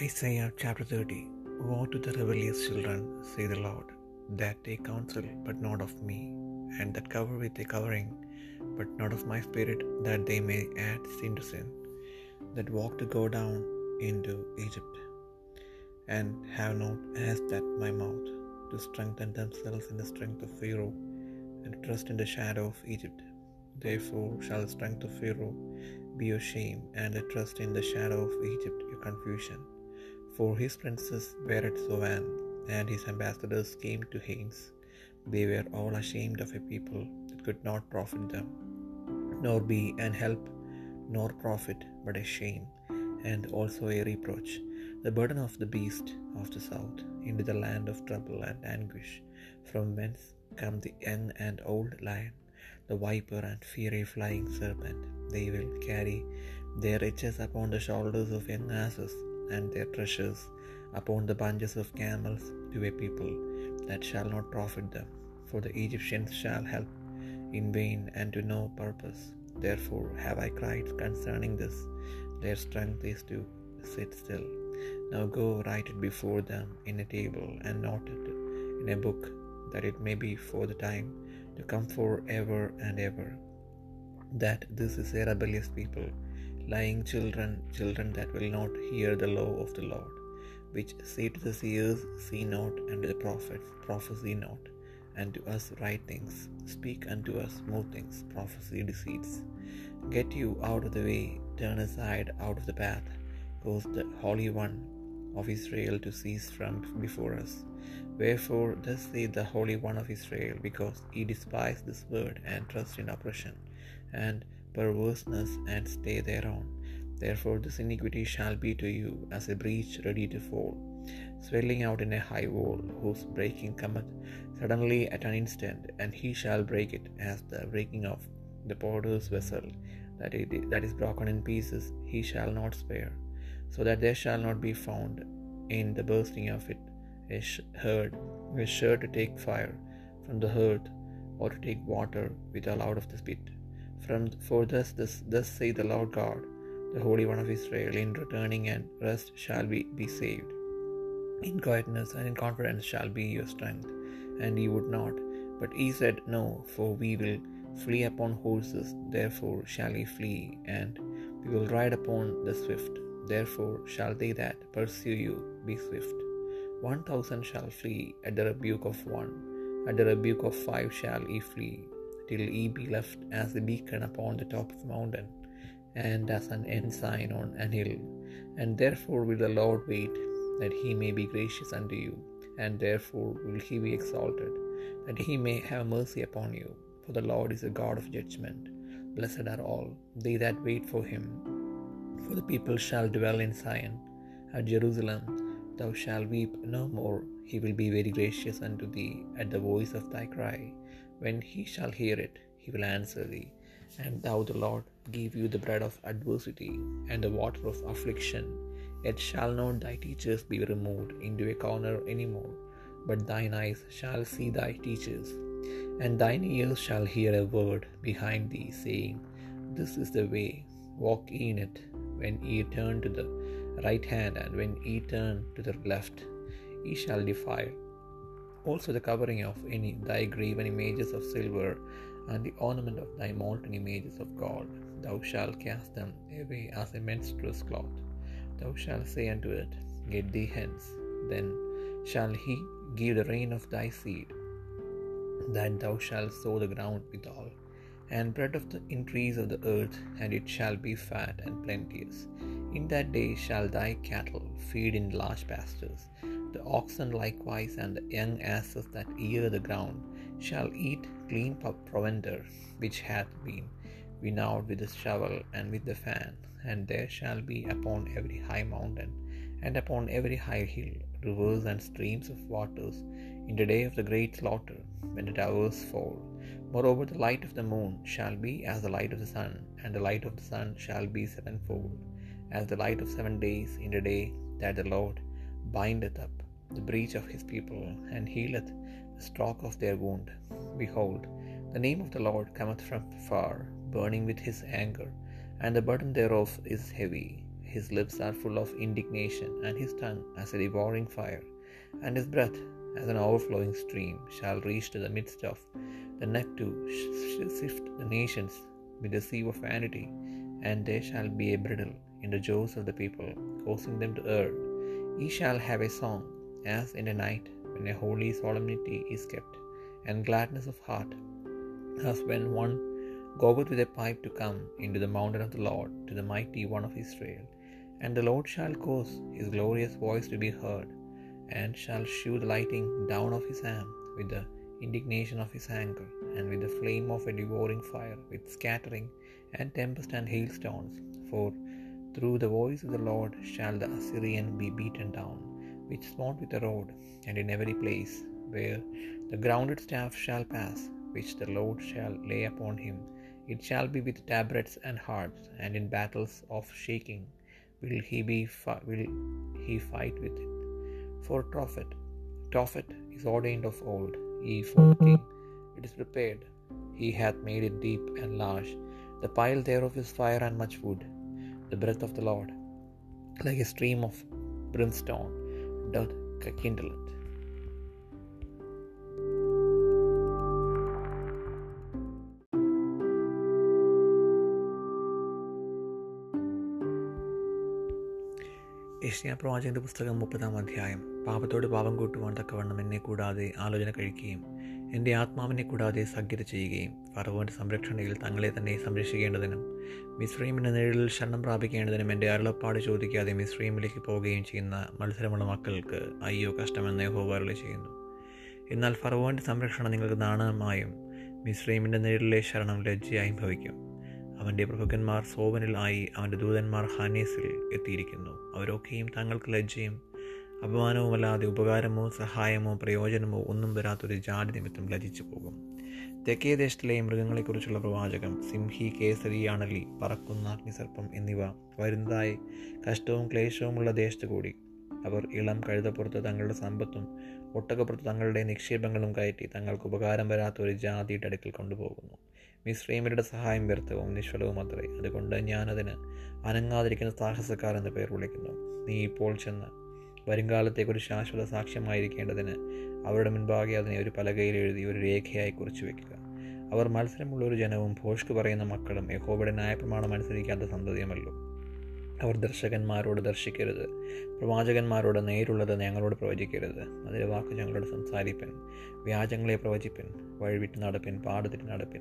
Isaiah chapter 30 Woe to the rebellious children, say the Lord, that take counsel, but not of me, and that cover with a covering, but not of my spirit, that they may add sin to sin, that walk to go down into Egypt, and have not asked at my mouth, to strengthen themselves in the strength of Pharaoh, and trust in the shadow of Egypt. Therefore shall the strength of Pharaoh be your shame, and the trust in the shadow of Egypt your confusion. For his princes were at Zoan, and his ambassadors came to Hanes. They were all ashamed of a people that could not profit them, nor be an help, nor profit, but a shame, and also a reproach, the burden of the beast of the south, into the land of trouble and anguish, from whence come the young and old lion, the viper and fiery flying serpent. They will carry their riches upon the shoulders of young asses and their treasures upon the bunches of camels to a people that shall not profit them. For the Egyptians shall help in vain and to no purpose. Therefore have I cried concerning this. Their strength is to sit still. Now go write it before them in a table and note it in a book, that it may be for the time to come for ever and ever. That this is a rebellious people lying children, children that will not hear the law of the Lord, which say to the seers, See not, and to the prophets, prophesy not, and to us write things, speak unto us more things, prophesy deceits. Get you out of the way, turn aside out of the path, goes the Holy One of Israel to cease from before us. Wherefore, thus saith the Holy One of Israel, because ye despise this word, and trust in oppression, and perverseness and stay thereon. Therefore this iniquity shall be to you as a breach ready to fall, swelling out in a high wall, whose breaking cometh suddenly at an instant, and he shall break it as the breaking of the potter's vessel, that it that is broken in pieces, he shall not spare, so that there shall not be found in the bursting of it a herd, a sure to take fire from the hearth, or to take water with loud of the spit. From for thus this thus say the Lord God, the Holy One of Israel, in returning and rest shall be, be saved. In quietness and in confidence shall be your strength, and ye would not. But ye said, No, for we will flee upon horses, therefore shall ye flee, and we will ride upon the swift. Therefore shall they that pursue you be swift. One thousand shall flee at the rebuke of one, at the rebuke of five shall ye flee till ye be left as a beacon upon the top of the mountain, and as an ensign on an hill. And therefore will the Lord wait, that he may be gracious unto you, and therefore will he be exalted, that he may have mercy upon you. For the Lord is a God of judgment. Blessed are all they that wait for him. For the people shall dwell in Zion. At Jerusalem thou shalt weep no more. He will be very gracious unto thee at the voice of thy cry. When he shall hear it, he will answer thee. And thou, the Lord, give you the bread of adversity and the water of affliction. Yet shall not thy teachers be removed into a corner any more, but thine eyes shall see thy teachers, and thine ears shall hear a word behind thee, saying, This is the way, walk in it. When ye turn to the right hand, and when ye turn to the left, ye shall defile also the covering of any thy graven images of silver, and the ornament of thy molten images of gold. Thou shalt cast them away as a menstruous cloth. Thou shalt say unto it, Get thee hence. Then shall he give the rain of thy seed, that thou shalt sow the ground withal, and bread of the increase of the earth, and it shall be fat and plenteous. In that day shall thy cattle feed in large pastures. The oxen likewise and the young asses that ear the ground shall eat clean provender which hath been winnowed with the shovel and with the fan. And there shall be upon every high mountain and upon every high hill rivers and streams of waters in the day of the great slaughter, when the towers fall. Moreover, the light of the moon shall be as the light of the sun, and the light of the sun shall be sevenfold, as the light of seven days in the day that the Lord bindeth up the breach of his people, and healeth the stroke of their wound. Behold, the name of the Lord cometh from far, burning with his anger, and the burden thereof is heavy. His lips are full of indignation, and his tongue as a devouring fire, and his breath as an overflowing stream shall reach to the midst of the neck to sift the nations with the sieve of vanity, and there shall be a bridle in the jaws of the people, causing them to err. Ye shall have a song, as in a night when a holy solemnity is kept, and gladness of heart, as when one goeth with a pipe to come into the mountain of the Lord, to the mighty one of Israel. And the Lord shall cause his glorious voice to be heard, and shall shew the lighting down of his hand with the indignation of his anger, and with the flame of a devouring fire, with scattering, and tempest and hailstones. For through the voice of the Lord shall the Assyrian be beaten down, which smote with a rod, and in every place where the grounded staff shall pass, which the Lord shall lay upon him, it shall be with tabrets and harps, and in battles of shaking will he be fi- will he fight with it. For Tophet, Tophet is ordained of old, ye for the king, it is prepared. He hath made it deep and large. The pile thereof is fire and much wood. The breath of the Lord, like a stream of brimstone, doth kindle it. യശ്യാ പ്രവാചകന്റെ പുസ്തകം മുപ്പതാം അധ്യായം പാപത്തോട് പാപം കൂട്ടുവാൻ തക്കവണ്ണം എന്നെ കൂടാതെ ആലോചന കഴിക്കുകയും എന്റെ ആത്മാവിനെ കൂടാതെ സഖ്യത ചെയ്യുകയും ഫറവോന്റെ സംരക്ഷണയിൽ തങ്ങളെ തന്നെ സംരക്ഷിക്കേണ്ടതിനും മിശ്രീമിന്റെ നിഴലിൽ ശരണം പ്രാപിക്കേണ്ടതിനും എന്റെ അരുളപ്പാട് ചോദിക്കാതെ മിശ്രീമിലേക്ക് പോവുകയും ചെയ്യുന്ന മത്സരമുള്ള മക്കൾക്ക് അയ്യോ കഷ്ടമെന്ന് യഹോവാറുകൾ ചെയ്യുന്നു. എന്നാൽ ഫറവോന്റെ സംരക്ഷണം നിങ്ങൾക്ക് നാണമായും മിശ്രീമിന്റെ നിഴലിലെ ശരണം ലജ്ജയായും ഭവിക്കും. അവന്റെ പ്രഭുക്കന്മാർ സോവനിൽ ആയി അവന്റെ ദൂതന്മാർ ഹാനേസിൽ എത്തിയിരിക്കുന്നു. അവരൊക്കെയും തങ്ങൾക്ക് ലജ്ജയും അപമാനവുമല്ലാതെ ഉപകാരമോ സഹായമോ പ്രയോജനമോ ഒന്നും വരാത്തൊരു ജാതി നിമിത്തം ലജിച്ചു പോകും. തെക്കേ ദേശത്തിലെ മൃഗങ്ങളെക്കുറിച്ചുള്ള പ്രവാചകം സിംഹി കേസരി അണലി പറക്കുന്ന അഗ്നിസർപ്പം എന്നിവ വരുന്നതായി കഷ്ടവും ക്ലേശവുമുള്ള ദേശത്ത് കൂടി. അവർ ഇളം കഴുതപ്പുറത്ത് തങ്ങളുടെ സമ്പത്തും ഒട്ടകപ്പുറത്ത് തങ്ങളുടെ നിക്ഷേപങ്ങളും കയറ്റി തങ്ങൾക്ക് ഉപകാരം വരാത്ത ഒരു ജാതിയുടെ അടുക്കൽ കൊണ്ടുപോകുന്നു. മിശ്രീമരുടെ സഹായം വ്യർത്ഥവും നിഷ്ഫലവും അത്രേ. അതുകൊണ്ട് ഞാനതിന് അനങ്ങാതിരിക്കുന്ന സാഹസക്കാരെന്ന് പേർ വിളിക്കുന്നു. നീ ഇപ്പോൾ ചെന്ന് വരുംകാലത്തേക്ക് ഒരു ശാശ്വത സാക്ഷ്യമായിരിക്കേണ്ടതിന് അവരുടെ മുൻപാകെ അതിനെ ഒരു പലകയിൽ എഴുതി ഒരു രേഖയായി കുറിച്ചു വെക്കുക. അവർ മത്സരമുള്ള ഒരു ജനവും ഭോഷ്ക് പറയുന്ന മക്കളും യഹോബയുടെ ന്യായപ്രമാണം അനുസരിക്കാത്ത സന്തതിയുമല്ലോ. അവർ ദർശകന്മാരോട് ദർശിക്കരുത്. പ്രവാചകന്മാരോട് നേരുള്ളത് ഞങ്ങളോട് പ്രവചിക്കരുത്. അതിലെ വാക്ക് ഞങ്ങളോട് സംസാരിപ്പൻ. വ്യാജങ്ങളെ പ്രവചിപ്പൻ. വഴിവിട്ട് നടപ്പിൻ. പാടത്തിട്ട് നടപ്പിൻ.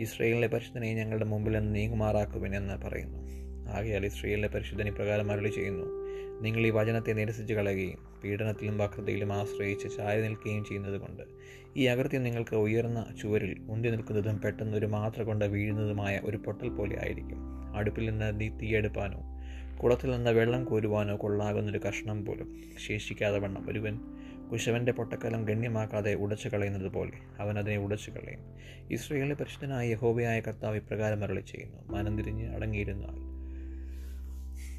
ഇസ്രയേലിലെ പരിശുദ്ധനെ ഞങ്ങളുടെ മുമ്പിൽ നിന്ന് നീങ്ങുമാറാക്കുവിൻ എന്ന് പറയുന്നു. ആകയാൽ ഇസ്രയേലിന്റെ പരിശുദ്ധൻ ഇപ്രകാരം അരളി ചെയ്യുന്നു. നിങ്ങൾ ഈ വചനത്തെ നിരസിച്ച് കളയുകയും പീഡനത്തിലും വക്രതയിലും ആശ്രയിച്ച് ചായ നിൽക്കുകയും ചെയ്യുന്നതുകൊണ്ട് ഈ അകൃത്യം നിങ്ങൾക്ക് ഉയർന്ന ചുവരിൽ ഉന്തി നിൽക്കുന്നതും പെട്ടെന്ന് ഒരു മാത്ര കൊണ്ട് വീഴുന്നതുമായ ഒരു പൊട്ടൽ പോലെ ആയിരിക്കും. അടുപ്പിൽ നിന്ന് നീ തീയെടുപ്പാനോ കുളത്തിൽ നിന്ന് വെള്ളം കോരുവാനോ കൊള്ളാകുന്നൊരു കഷ്ണം പോലും ശേഷിക്കാതെ വണ്ണം. ഒരുവൻ കുശവന്റെ പൊട്ടക്കലം ഗണ്യമാക്കാതെ ഉടച്ചു കളയുന്നത് പോലെ അവൻ അതിനെ ഉടച്ചു കളയും. ഇസ്രയേലിലെ പരിശുദ്ധനായ യഹോബയായ കർത്താവ് ഇപ്രകാരം അരളി ചെയ്യുന്നു. മനം തിരിഞ്ഞ് അടങ്ങിയിരുന്നാൽ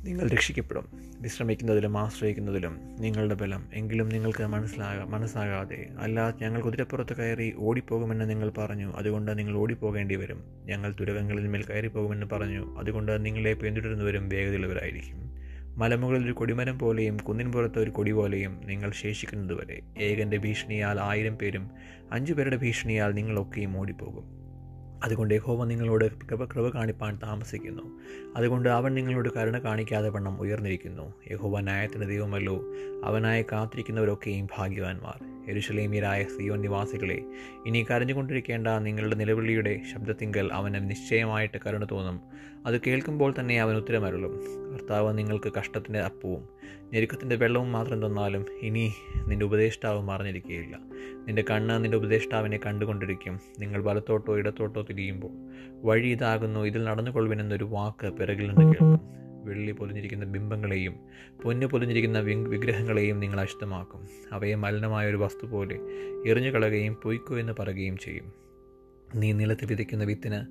നിങ്ങൾ രക്ഷിക്കപ്പെടും. വിശ്രമിക്കുന്നതിലും ആശ്രയിക്കുന്നതിലും നിങ്ങളുടെ ബലം എങ്കിലും നിങ്ങൾക്ക് മനസ്സിലാകാ മനസ്സാകാതെ. അല്ല ഞങ്ങൾ കുതിരപ്പുറത്ത് കയറി ഓടിപ്പോകുമെന്ന് നിങ്ങൾ പറഞ്ഞു അതുകൊണ്ട് നിങ്ങൾ ഓടിപ്പോകേണ്ടി വരും. ഞങ്ങൾ തുരകങ്ങളിൽ മേൽ കയറിപ്പോകുമെന്ന് പറഞ്ഞു അതുകൊണ്ട് നിങ്ങളെ പിന്തുടരുന്നവരും വേഗതയുള്ളവരായിരിക്കും. മലമുകളിൽ ഒരു കൊടിമരം പോലെയും കുന്നിൻ പുറത്ത് ഒരു കൊടി പോലെയും നിങ്ങൾ ശേഷിക്കുന്നതുവരെ. ഏകന്റെ ഭീഷണിയാൽ ആയിരം പേരും അഞ്ചു പേരുടെ ഭീഷണിയാൽ നിങ്ങളൊക്കെയും ഓടിപ്പോകും. അതുകൊണ്ട് യഹോവ നിങ്ങളോട് കൃപ കൃപ കാണിപ്പാൻ താമസിക്കുന്നു. അതുകൊണ്ട് അവൻ നിങ്ങളോട് കരുണ കാണിക്കാതെ വണ്ണം ഉയർന്നിരിക്കുന്നു. യഹോവ ന്യായത്തിന്റെ ദൈവമല്ലോ. അവനായി കാത്തിരിക്കുന്നവരൊക്കെയും ഭാഗ്യവാന്മാർ. എരുശലേമിയരായ സിയോൻ നിവാസികളെ ഇനി കരഞ്ഞുകൊണ്ടിരിക്കേണ്ട നിങ്ങളുടെ നിലവിളിയുടെ ശബ്ദത്തിങ്കൽ അവന് നിശ്ചയമായിട്ട് കരുണ തോന്നും. അത് കേൾക്കുമ്പോൾ തന്നെ അവൻ ഉത്തരമരുളും. കർത്താവ് നിങ്ങൾക്ക് കഷ്ടത്തിന്റെ അപ്പവും ഞെരുക്കത്തിന്റെ വെള്ളവും മാത്രം തന്നാലും ഇനി നിന്റെ ഉപദേഷ്ടാവ് മറിഞ്ഞിരിക്കുകയില്ല. നിന്റെ കണ്ണ് നിന്റെ ഉപദേഷ്ടാവിനെ കണ്ടുകൊണ്ടിരിക്കും. നിങ്ങൾ വലത്തോട്ടോ ഇടത്തോട്ടോ തിരിയുമ്പോൾ വഴി ഇതാകുന്നു. ഇതിൽ നടന്നുകൊള്ളുവിനെന്നൊരു വാക്ക് പിറകിൽ നിന്ന് കേൾക്കും. വെള്ളി പൊതിഞ്ഞിരിക്കുന്ന ബിംബങ്ങളെയും പൊന്ന് പൊതിഞ്ഞിരിക്കുന്ന വിഗ്രഹങ്ങളെയും നിങ്ങൾ അശുദ്ധമാക്കും. അവയെ മലിനമായ ഒരു വസ്തു പോലെ എറിഞ്ഞു കളയുകയും പൊയ്ക്കോ എന്ന് പറയുകയും ചെയ്യും. നീ നിലത്ത് വിതയ്ക്കുന്ന വിത്തിന്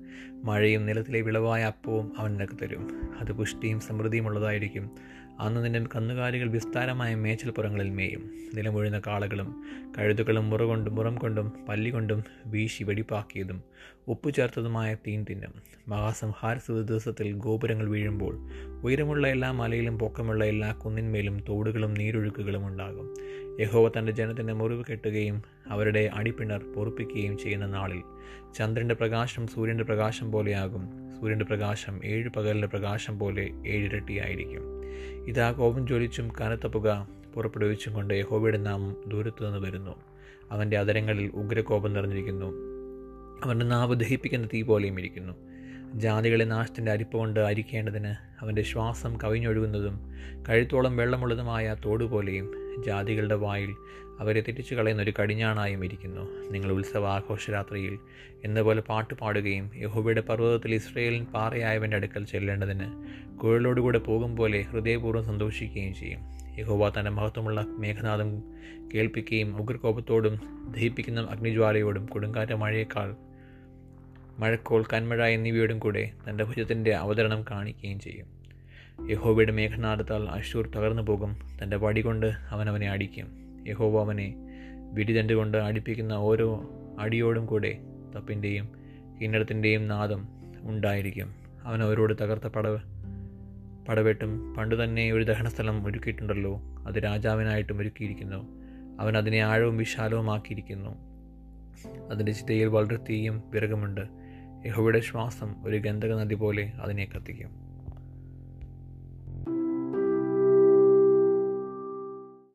മഴയും നിലത്തിലെ വിളവായ അപ്പവും അവൻ നിനക്ക് തരും. അത് പുഷ്ടിയും സമൃദ്ധിയും ഉള്ളതായിരിക്കും. അന്ന് നിന്റെ കന്നുകാലികൾ വിസ്താരമായ മേച്ചൽപ്പുറങ്ങളിൽ മേയും. നിലമൊഴുന്ന കാളകളും കഴുതുകളും മുറ കൊണ്ടും മുറം കൊണ്ടും പല്ലികൊണ്ടും വീശി വെടിപ്പാക്കിയതും ഉപ്പു ചേർത്തതുമായ തീൻ തിന്നും. മഹാസംഹാര ദിവസത്തിൽ ഗോപുരങ്ങൾ വീഴുമ്പോൾ ഉയരമുള്ള എല്ലാ മലയിലും പൊക്കമുള്ള എല്ലാ കുന്നിന്മേലും തോടുകളും നീരൊഴുക്കുകളും ഉണ്ടാകും. യഹോവ തന്റെ ജനത്തിന്റെ മുറിവ് കെട്ടുകയും അവരുടെ അടിപ്പിണർ പൊറുപ്പിക്കുകയും ചെയ്യുന്ന നാളിൽ ചന്ദ്രന്റെ പ്രകാശം സൂര്യന്റെ പ്രകാശം പോലെയാകും. സൂര്യന്റെ പ്രകാശം ഏഴ് പകലിന്റെ പ്രകാശം പോലെ ഏഴിരട്ടിയായിരിക്കും ഇതാ കോപം ജ്വലിച്ചും കനത്ത പുക പുറപ്പെടുവിച്ചും കൊണ്ട് യഹോവയുടെ നാമം ദൂരത്തു നിന്ന് വരുന്നു. അവന്റെ അതരങ്ങളിൽ ഉഗ്രകോപം നിറഞ്ഞിരിക്കുന്നു. അവന്റെ നാവ് ദഹിപ്പിക്കുന്ന തീ പോലെയും ഇരിക്കുന്നു. ജാതികളെ നാശത്തിന്റെ അരിപ്പ് കൊണ്ട് അരിക്കേണ്ടതിന് അവന്റെ ശ്വാസം കവിഞ്ഞൊഴുകുന്നതും കഴുത്തോളം വെള്ളമുള്ളതുമായ തോടുപോലെയും ജാതികളുടെ വായിൽ അവരെ തെറ്റിച്ചു കളയുന്ന ഒരു കടിഞ്ഞാണായും ഇരിക്കുന്നു. നിങ്ങൾ ഉത്സവ ആഘോഷരാത്രിയിൽ എന്നപോലെ പാട്ട് പാടുകയും യഹോബയുടെ പർവതത്തിൽ ഇസ്രയേലിൻ പാറയായവന്റെ അടുക്കൽ ചെല്ലേണ്ടതിന് കുഴലോടുകൂടെ പോകും പോലെ ഹൃദയപൂർവം സന്തോഷിക്കുകയും ചെയ്യും. യഹോബ തന്റെ മഹത്വമുള്ള മേഘനാഥം കേൾപ്പിക്കുകയും ഉഗ്രകോപത്തോടും ദഹിപ്പിക്കുന്ന അഗ്നിജ്വാലയോടും കൊടുങ്കാറ്റ മഴയേക്കാൾ മഴക്കോൾ കന്മഴ എന്നിവയോടും കൂടെ തന്റെ ഭുജത്തിന്റെ അവതരണം കാണിക്കുകയും ചെയ്യും. യഹോവയുടെ മേഘനാഥത്താൽ അശൂർ തകർന്നു പോകും. തന്റെ വടി കൊണ്ട് അവൻ അവനെ അടിക്കും. യഹോവ അവനെ വിടിതണ്ട് കൊണ്ട് അടിപ്പിക്കുന്ന ഓരോ അടിയോടും കൂടെ തപ്പിന്റെയും കിന്നടത്തിന്റെയും നാദം ഉണ്ടായിരിക്കും. അവൻ അവരോട് തകർത്ത പടവ് പടവെട്ടും പണ്ടു തന്നെ ഒരു ദഹനസ്ഥലം ഒരുക്കിയിട്ടുണ്ടല്ലോ. അത് രാജാവിനായിട്ടും ഒരുക്കിയിരിക്കുന്നു. അവൻ അതിനെ ആഴവും വിശാലവുമാക്കിയിരിക്കുന്നു. അതിന്റെ ചിതയിൽ വളരെ തീയും വിറകുമുണ്ട്. യഹോവയുടെ ശ്വാസം ഒരു ഗന്ധക നദി പോലെ അതിനെ കത്തിക്കും.